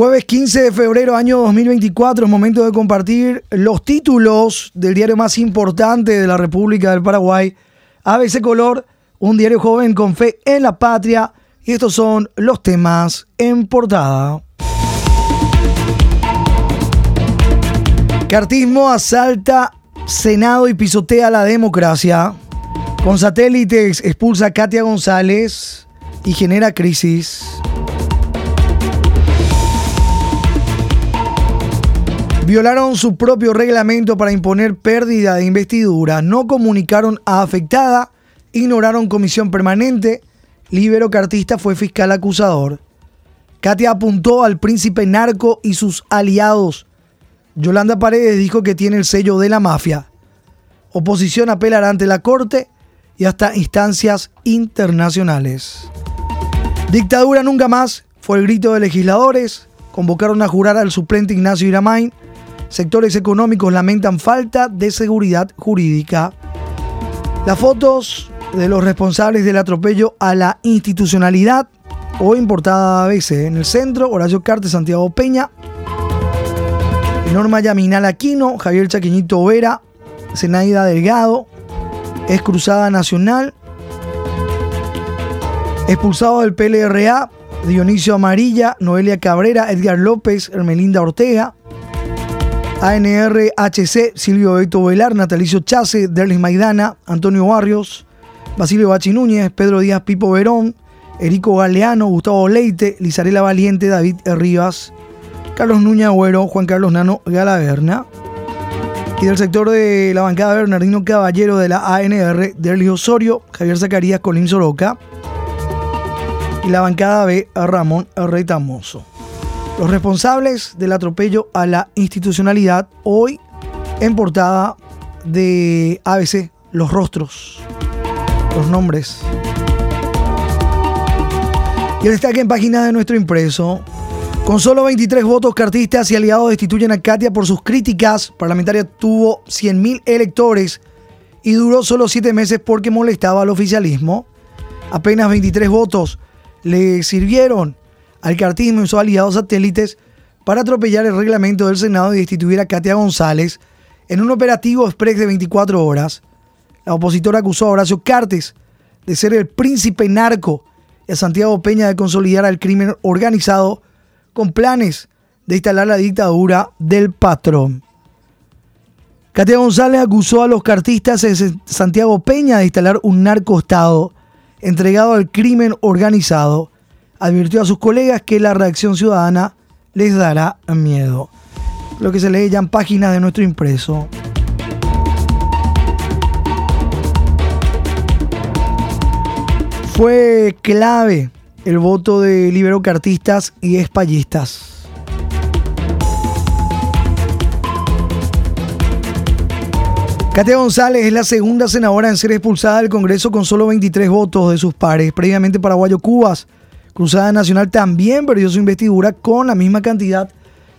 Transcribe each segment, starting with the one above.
Jueves 15 de febrero, año 2024, es momento de compartir los títulos del diario más importante de la República del Paraguay, ABC Color, un diario joven con fe en la patria, y estos son los temas en portada. Cartismo asalta Senado y pisotea la democracia. Con satélites expulsa a Katia González y genera crisis. Violaron su propio reglamento para imponer pérdida de investidura. No comunicaron a afectada. Ignoraron comisión permanente. Libero Cartista fue fiscal acusador. Katia apuntó al príncipe narco y sus aliados. Yolanda Paredes dijo que tiene el sello de la mafia. Oposición apelará ante la corte y hasta instancias internacionales. Dictadura nunca más fue el grito de legisladores. Convocaron a jurar al suplente Ignacio Iramain. Sectores económicos lamentan falta de seguridad jurídica. Las fotos de los responsables del atropello a la institucionalidad, o importada a veces en el centro, Horacio Carte, Santiago Peña, Norma Yaminal Aquino, Javier Chaquiñito Vera, Zenaida Delgado, es Cruzada Nacional, expulsado del PLRA, Dionisio Amarilla, Noelia Cabrera, Edgar López, Hermelinda Ortega, ANRHC, Silvio Beto Velar, Natalicio Chase, Derlis Maidana, Antonio Barrios, Basilio Bachi Núñez, Pedro Díaz Pipo Verón, Erico Galeano, Gustavo Leite, Lizarela Valiente, David Rivas, Carlos Núñez Agüero, Juan Carlos Nano Galaverna. Y del sector de la bancada Bernardino Caballero de la ANR, Derlis Osorio, Javier Zacarías Colín Soroca. Y la bancada B, Ramón Retamoso. Los responsables del atropello a la institucionalidad, hoy en portada de ABC, los rostros, los nombres. Y el destaque en página de nuestro impreso. Con solo 23 votos, cartistas y aliados destituyen a Katia por sus críticas. Parlamentaria tuvo 100.000 electores y duró solo 7 meses porque molestaba al oficialismo. Apenas 23 votos le sirvieron al cartismo y sus aliados satélites para atropellar el reglamento del Senado y destituir a Katia González en un operativo express de 24 horas. La opositora acusó a Horacio Cartes de ser el príncipe narco y a Santiago Peña de consolidar al crimen organizado con planes de instalar la dictadura del patrón. Katia González acusó a los cartistas de Santiago Peña de instalar un narcoestado entregado al crimen organizado advirtió a sus colegas que la reacción ciudadana les dará miedo. Lo que se lee ya en páginas de nuestro impreso. Fue clave el voto de liberocartistas y espallistas. Katia González es la segunda senadora en ser expulsada del Congreso con solo 23 votos de sus pares. Previamente Paraguayo Cubas Cruzada Nacional también perdió su investidura con la misma cantidad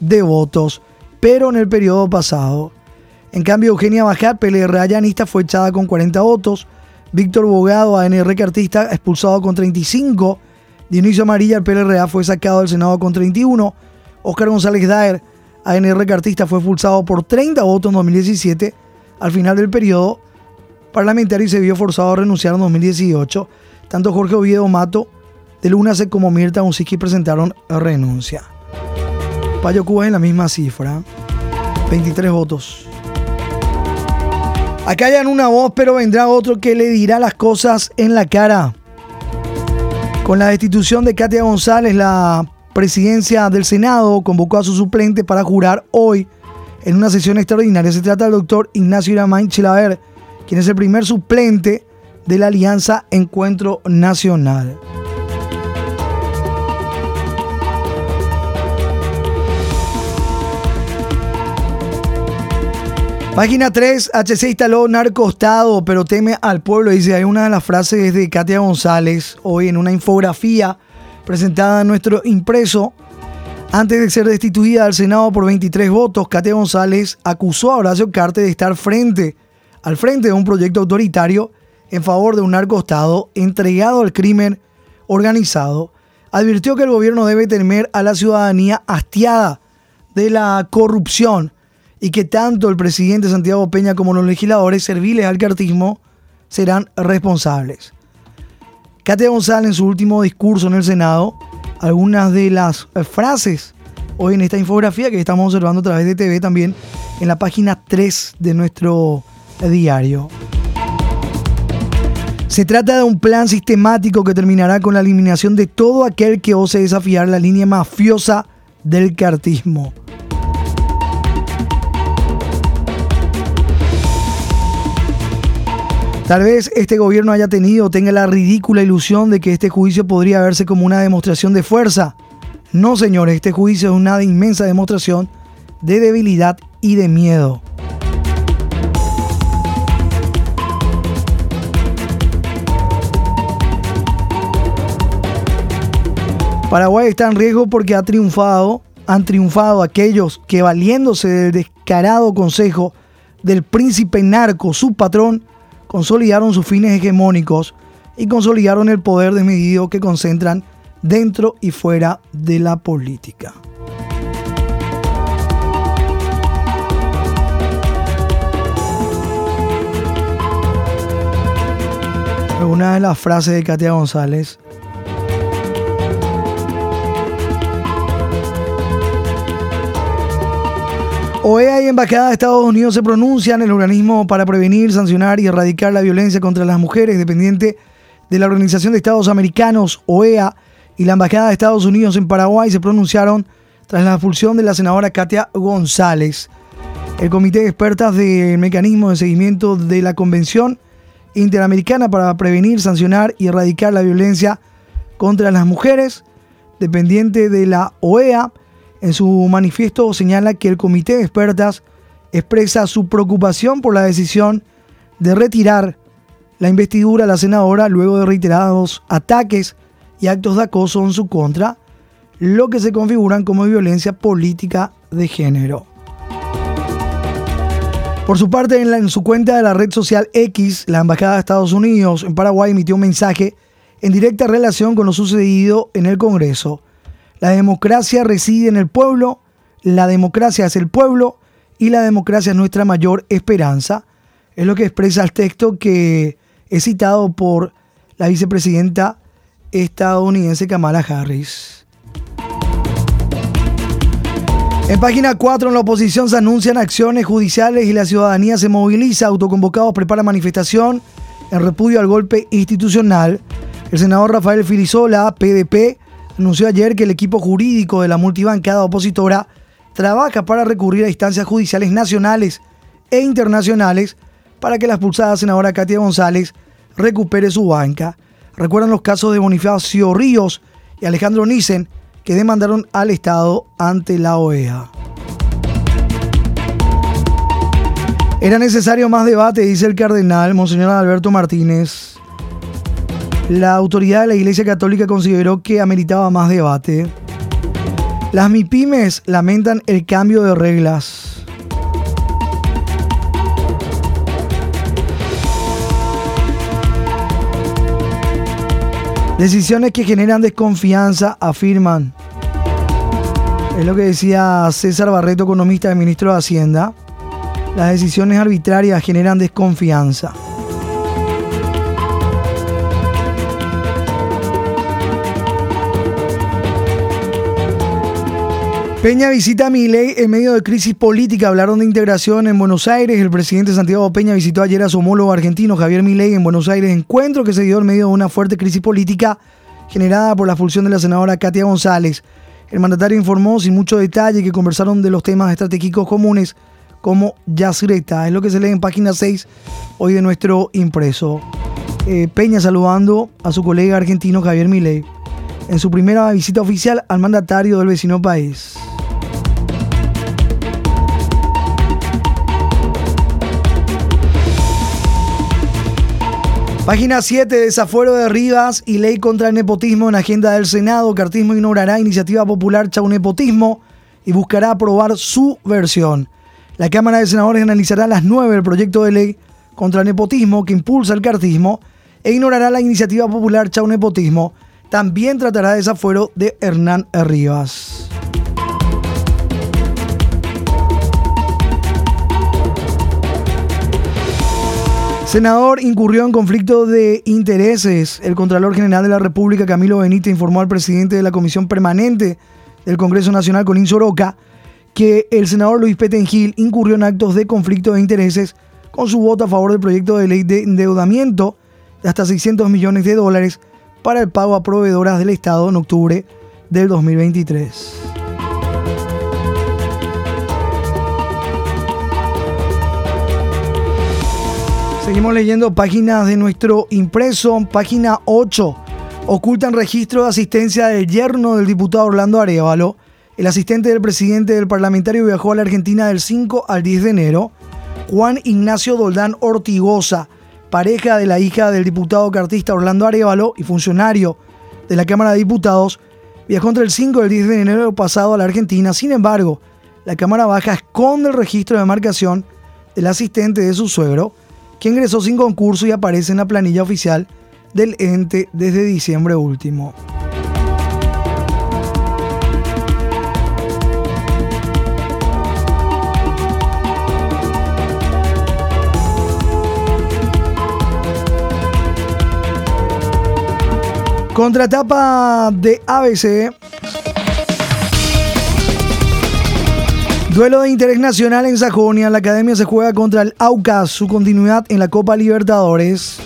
de votos, pero en el periodo pasado. En cambio, Eugenia Bajat, PLR Allanista, fue echada con 40 votos. Víctor Bogado, ANR Cartista, expulsado con 35. Dionisio Amarilla, el PLRA, fue sacado del Senado con 31. Oscar González Daer, ANR Cartista, fue expulsado por 30 votos en 2017. Al final del periodo parlamentario se vio forzado a renunciar en 2018. Tanto Jorge Oviedo Mato de Luna como Mirta Unsiki presentaron renuncia. Payo Cuba en la misma cifra, 23 votos. Acá en una voz, pero vendrá otro que le dirá las cosas en la cara. Con la destitución de Katia González, la presidencia del Senado convocó a su suplente para jurar hoy en una sesión extraordinaria. Se trata del doctor Ignacio Iramain Chilaver, quien es el primer suplente de la Alianza Encuentro Nacional. Página 3, HC instaló narcostado, pero teme al pueblo. Dice, hay una de las frases de Katia González hoy en una infografía presentada en nuestro impreso. Antes de ser destituida del Senado por 23 votos, Katia González acusó a Horacio Carte de estar frente, al frente de un proyecto autoritario en favor de un narcostado entregado al crimen organizado. advirtió que el gobierno debe temer a la ciudadanía hastiada de la corrupción y que tanto el presidente Santiago Peña como los legisladores serviles al cartismo serán responsables. Katia González en su último discurso en el Senado, algunas de las frases hoy en esta infografía que estamos observando a través de TV también en la página 3 de nuestro diario. Se trata de un plan sistemático que terminará con la eliminación de todo aquel que ose desafiar la línea mafiosa del cartismo. Tal vez este gobierno haya tenido o tenga la ridícula ilusión de que este juicio podría verse como una demostración de fuerza. No, señores, este juicio es una inmensa demostración de debilidad y de miedo. Paraguay está en riesgo porque ha triunfado, han triunfado aquellos que valiéndose del descarado consejo del príncipe narco, su patrón, consolidaron sus fines hegemónicos y consolidaron el poder desmedido que concentran dentro y fuera de la política. Una de las frases de Katia González OEA y Embajada de Estados Unidos se pronuncian, el organismo para prevenir, sancionar y erradicar la violencia contra las mujeres, dependiente de la Organización de Estados Americanos, OEA, y la Embajada de Estados Unidos en Paraguay se pronunciaron tras la expulsión de la senadora Katia González. El Comité de Expertas del Mecanismo de Seguimiento de la Convención Interamericana para Prevenir, Sancionar y Erradicar la Violencia contra las Mujeres, dependiente de la OEA, en su manifiesto señala que el comité de expertas expresa su preocupación por la decisión de retirar la investidura a la senadora luego de reiterados ataques y actos de acoso en su contra, lo que se configuran como violencia política de género. Por su parte, en, en, su cuenta de la red social X, la Embajada de Estados Unidos en Paraguay emitió un mensaje en directa relación con lo sucedido en el Congreso. La democracia reside en el pueblo, la democracia es el pueblo y la democracia es nuestra mayor esperanza. Es lo que expresa el texto que es citado por la vicepresidenta estadounidense Kamala Harris. En página 4, en la oposición se anuncian acciones judiciales y la ciudadanía se moviliza. Autoconvocados prepara manifestación en repudio al golpe institucional. El senador Rafael Filisola, PDP, anunció ayer que el equipo jurídico de la multibancada opositora trabaja para recurrir a instancias judiciales nacionales e internacionales para que la expulsada senadora Katia González recupere su banca. Recuerdan los casos de Bonifacio Ríos y Alejandro Nissen que demandaron al Estado ante la OEA. Era necesario más debate, dice el cardenal Monseñor Alberto Martínez. La autoridad de la Iglesia Católica consideró que ameritaba más debate. Las MIPIMES lamentan el cambio de reglas. Decisiones que generan desconfianza, afirman. Es lo que decía César Barreto, economista del ministro de Hacienda. Las decisiones arbitrarias generan desconfianza. Peña visita a Milei en medio de crisis política. Hablaron de integración en Buenos Aires. El presidente Santiago Peña visitó ayer a su homólogo argentino Javier Milei en Buenos Aires. Encuentro que se dio en medio de una fuerte crisis política generada por la expulsión de la senadora Katia González. El mandatario informó sin mucho detalle que conversaron de los temas estratégicos comunes como Yazreta. Es lo que se lee en página 6 hoy de nuestro impreso. Eh, Peña saludando a su colega argentino Javier Milei en su primera visita oficial al mandatario del vecino país. Página 7, desafuero de Rivas y ley contra el nepotismo en agenda del Senado. Cartismo ignorará iniciativa popular Chau Nepotismo y buscará aprobar su versión. La Cámara de Senadores analizará a las 9 el proyecto de ley contra el nepotismo que impulsa el cartismo e ignorará la iniciativa popular Chau Nepotismo también tratará de desafuero de Hernán Rivas. Senador incurrió en conflicto de intereses. El Contralor General de la República, Camilo Benítez, informó al presidente de la Comisión Permanente del Congreso Nacional, Colín Soroca, que el senador Luis Petengil incurrió en actos de conflicto de intereses con su voto a favor del proyecto de ley de endeudamiento de hasta 600 millones de dólares para el pago a proveedoras del Estado en octubre del 2023. Seguimos leyendo páginas de nuestro impreso, página 8. Ocultan registro de asistencia del yerno del diputado Orlando Arevalo. El asistente del presidente del parlamentario viajó a la Argentina del 5 al 10 de enero. Juan Ignacio Doldán Ortigosa, pareja de la hija del diputado cartista Orlando Arevalo y funcionario de la Cámara de Diputados, viajó entre el 5 y el 10 de enero pasado a la Argentina. Sin embargo, la Cámara Baja esconde el registro de marcación del asistente de su suegro que ingresó sin concurso y aparece en la planilla oficial del ente desde diciembre último. Contratapa de ABC Duelo de interés nacional en Sajonia. La academia se juega contra el Aucas, su continuidad en la Copa Libertadores.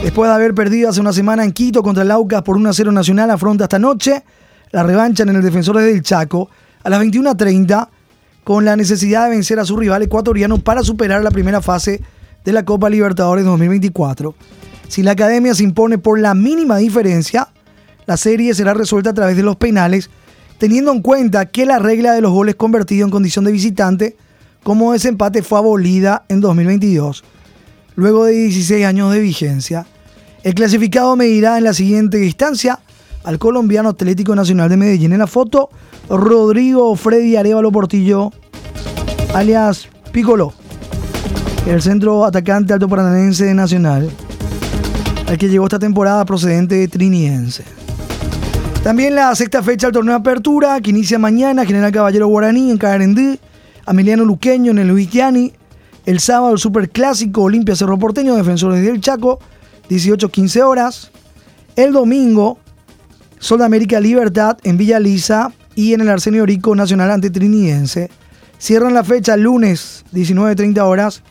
Después de haber perdido hace una semana en Quito contra el Aucas por 1-0 nacional, afronta esta noche la revancha en el Defensores del Chaco a las 21.30 con la necesidad de vencer a su rival ecuatoriano para superar la primera fase de la Copa Libertadores 2024. Si la academia se impone por la mínima diferencia, la serie será resuelta a través de los penales teniendo en cuenta que la regla de los goles convertidos en condición de visitante como desempate fue abolida en 2022, luego de 16 años de vigencia. El clasificado medirá en la siguiente instancia al colombiano Atlético Nacional de Medellín. En la foto, Rodrigo Freddy Arevalo Portillo, alias Piccolo, el centro atacante alto paranaense de Nacional, al que llegó esta temporada procedente de Triniense. También la sexta fecha del torneo de apertura, que inicia mañana, General Caballero Guaraní en Carendí, Ameliano Luqueño en el Luisiani, el sábado el Superclásico Olimpia Cerro Porteño, Defensores del Chaco, 18-15 horas. El domingo, Sol de América Libertad en Villa Lisa y en el Arsenio Rico Nacional ante Trinidense. Cierran la fecha lunes, 19-30 horas,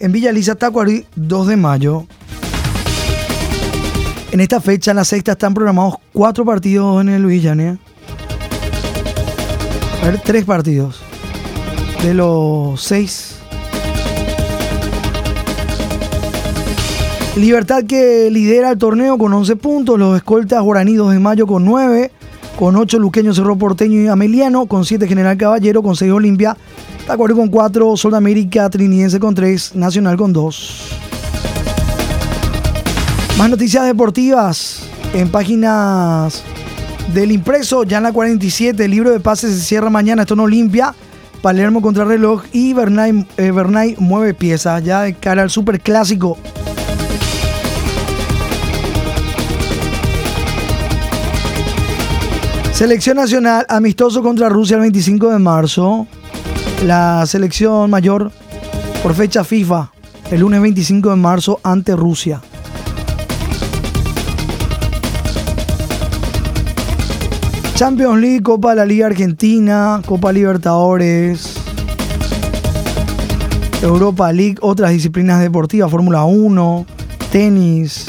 en Villa Lisa, Tacuarí, 2 de mayo. En esta fecha, en la sexta, están programados cuatro partidos en el Luis A ver, tres partidos. De los seis. Libertad que lidera el torneo con 11 puntos. Los escoltas Guaraní de mayo con 9. Con 8 Luqueño Cerro Porteño y Ameliano. Con 7 General Caballero. Con 6 Olimpia. Tacuario con 4. Sol de América Triniense con 3. Nacional con 2. Más noticias deportivas en páginas del impreso. Ya en la 47, el libro de pases se cierra mañana. Esto no limpia. Palermo contra reloj y Bernay, eh, mueve piezas ya de cara al super clásico. Selección nacional amistoso contra Rusia el 25 de marzo. La selección mayor por fecha FIFA el lunes 25 de marzo ante Rusia. Champions League, Copa de la Liga Argentina, Copa Libertadores, Europa League, otras disciplinas deportivas, Fórmula 1, tenis.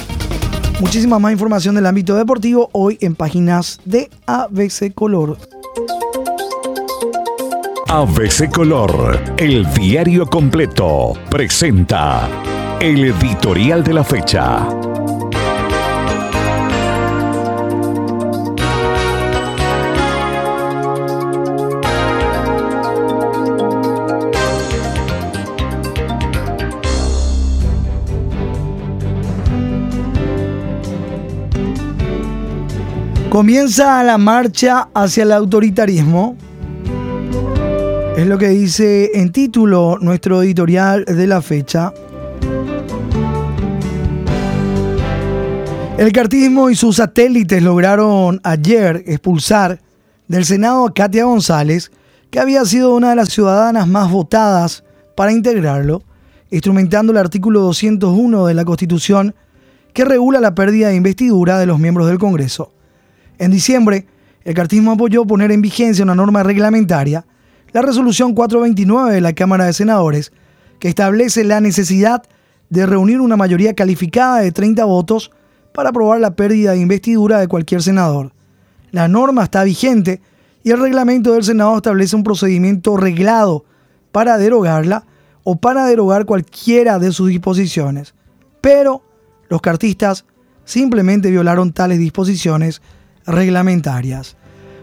Muchísima más información del ámbito deportivo hoy en páginas de ABC Color. ABC Color, el diario completo, presenta el editorial de la fecha. Comienza la marcha hacia el autoritarismo. Es lo que dice en título nuestro editorial de la fecha. El cartismo y sus satélites lograron ayer expulsar del Senado a Katia González, que había sido una de las ciudadanas más votadas para integrarlo, instrumentando el artículo 201 de la Constitución que regula la pérdida de investidura de los miembros del Congreso. En diciembre, el cartismo apoyó poner en vigencia una norma reglamentaria, la resolución 429 de la Cámara de Senadores, que establece la necesidad de reunir una mayoría calificada de 30 votos para aprobar la pérdida de investidura de cualquier senador. La norma está vigente y el reglamento del Senado establece un procedimiento reglado para derogarla o para derogar cualquiera de sus disposiciones. Pero los cartistas simplemente violaron tales disposiciones reglamentarias.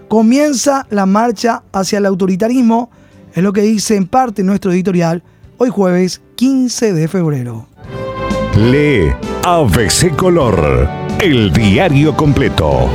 Comienza la marcha hacia el autoritarismo, es lo que dice en parte nuestro editorial hoy jueves 15 de febrero. Lee ABC Color, el diario completo.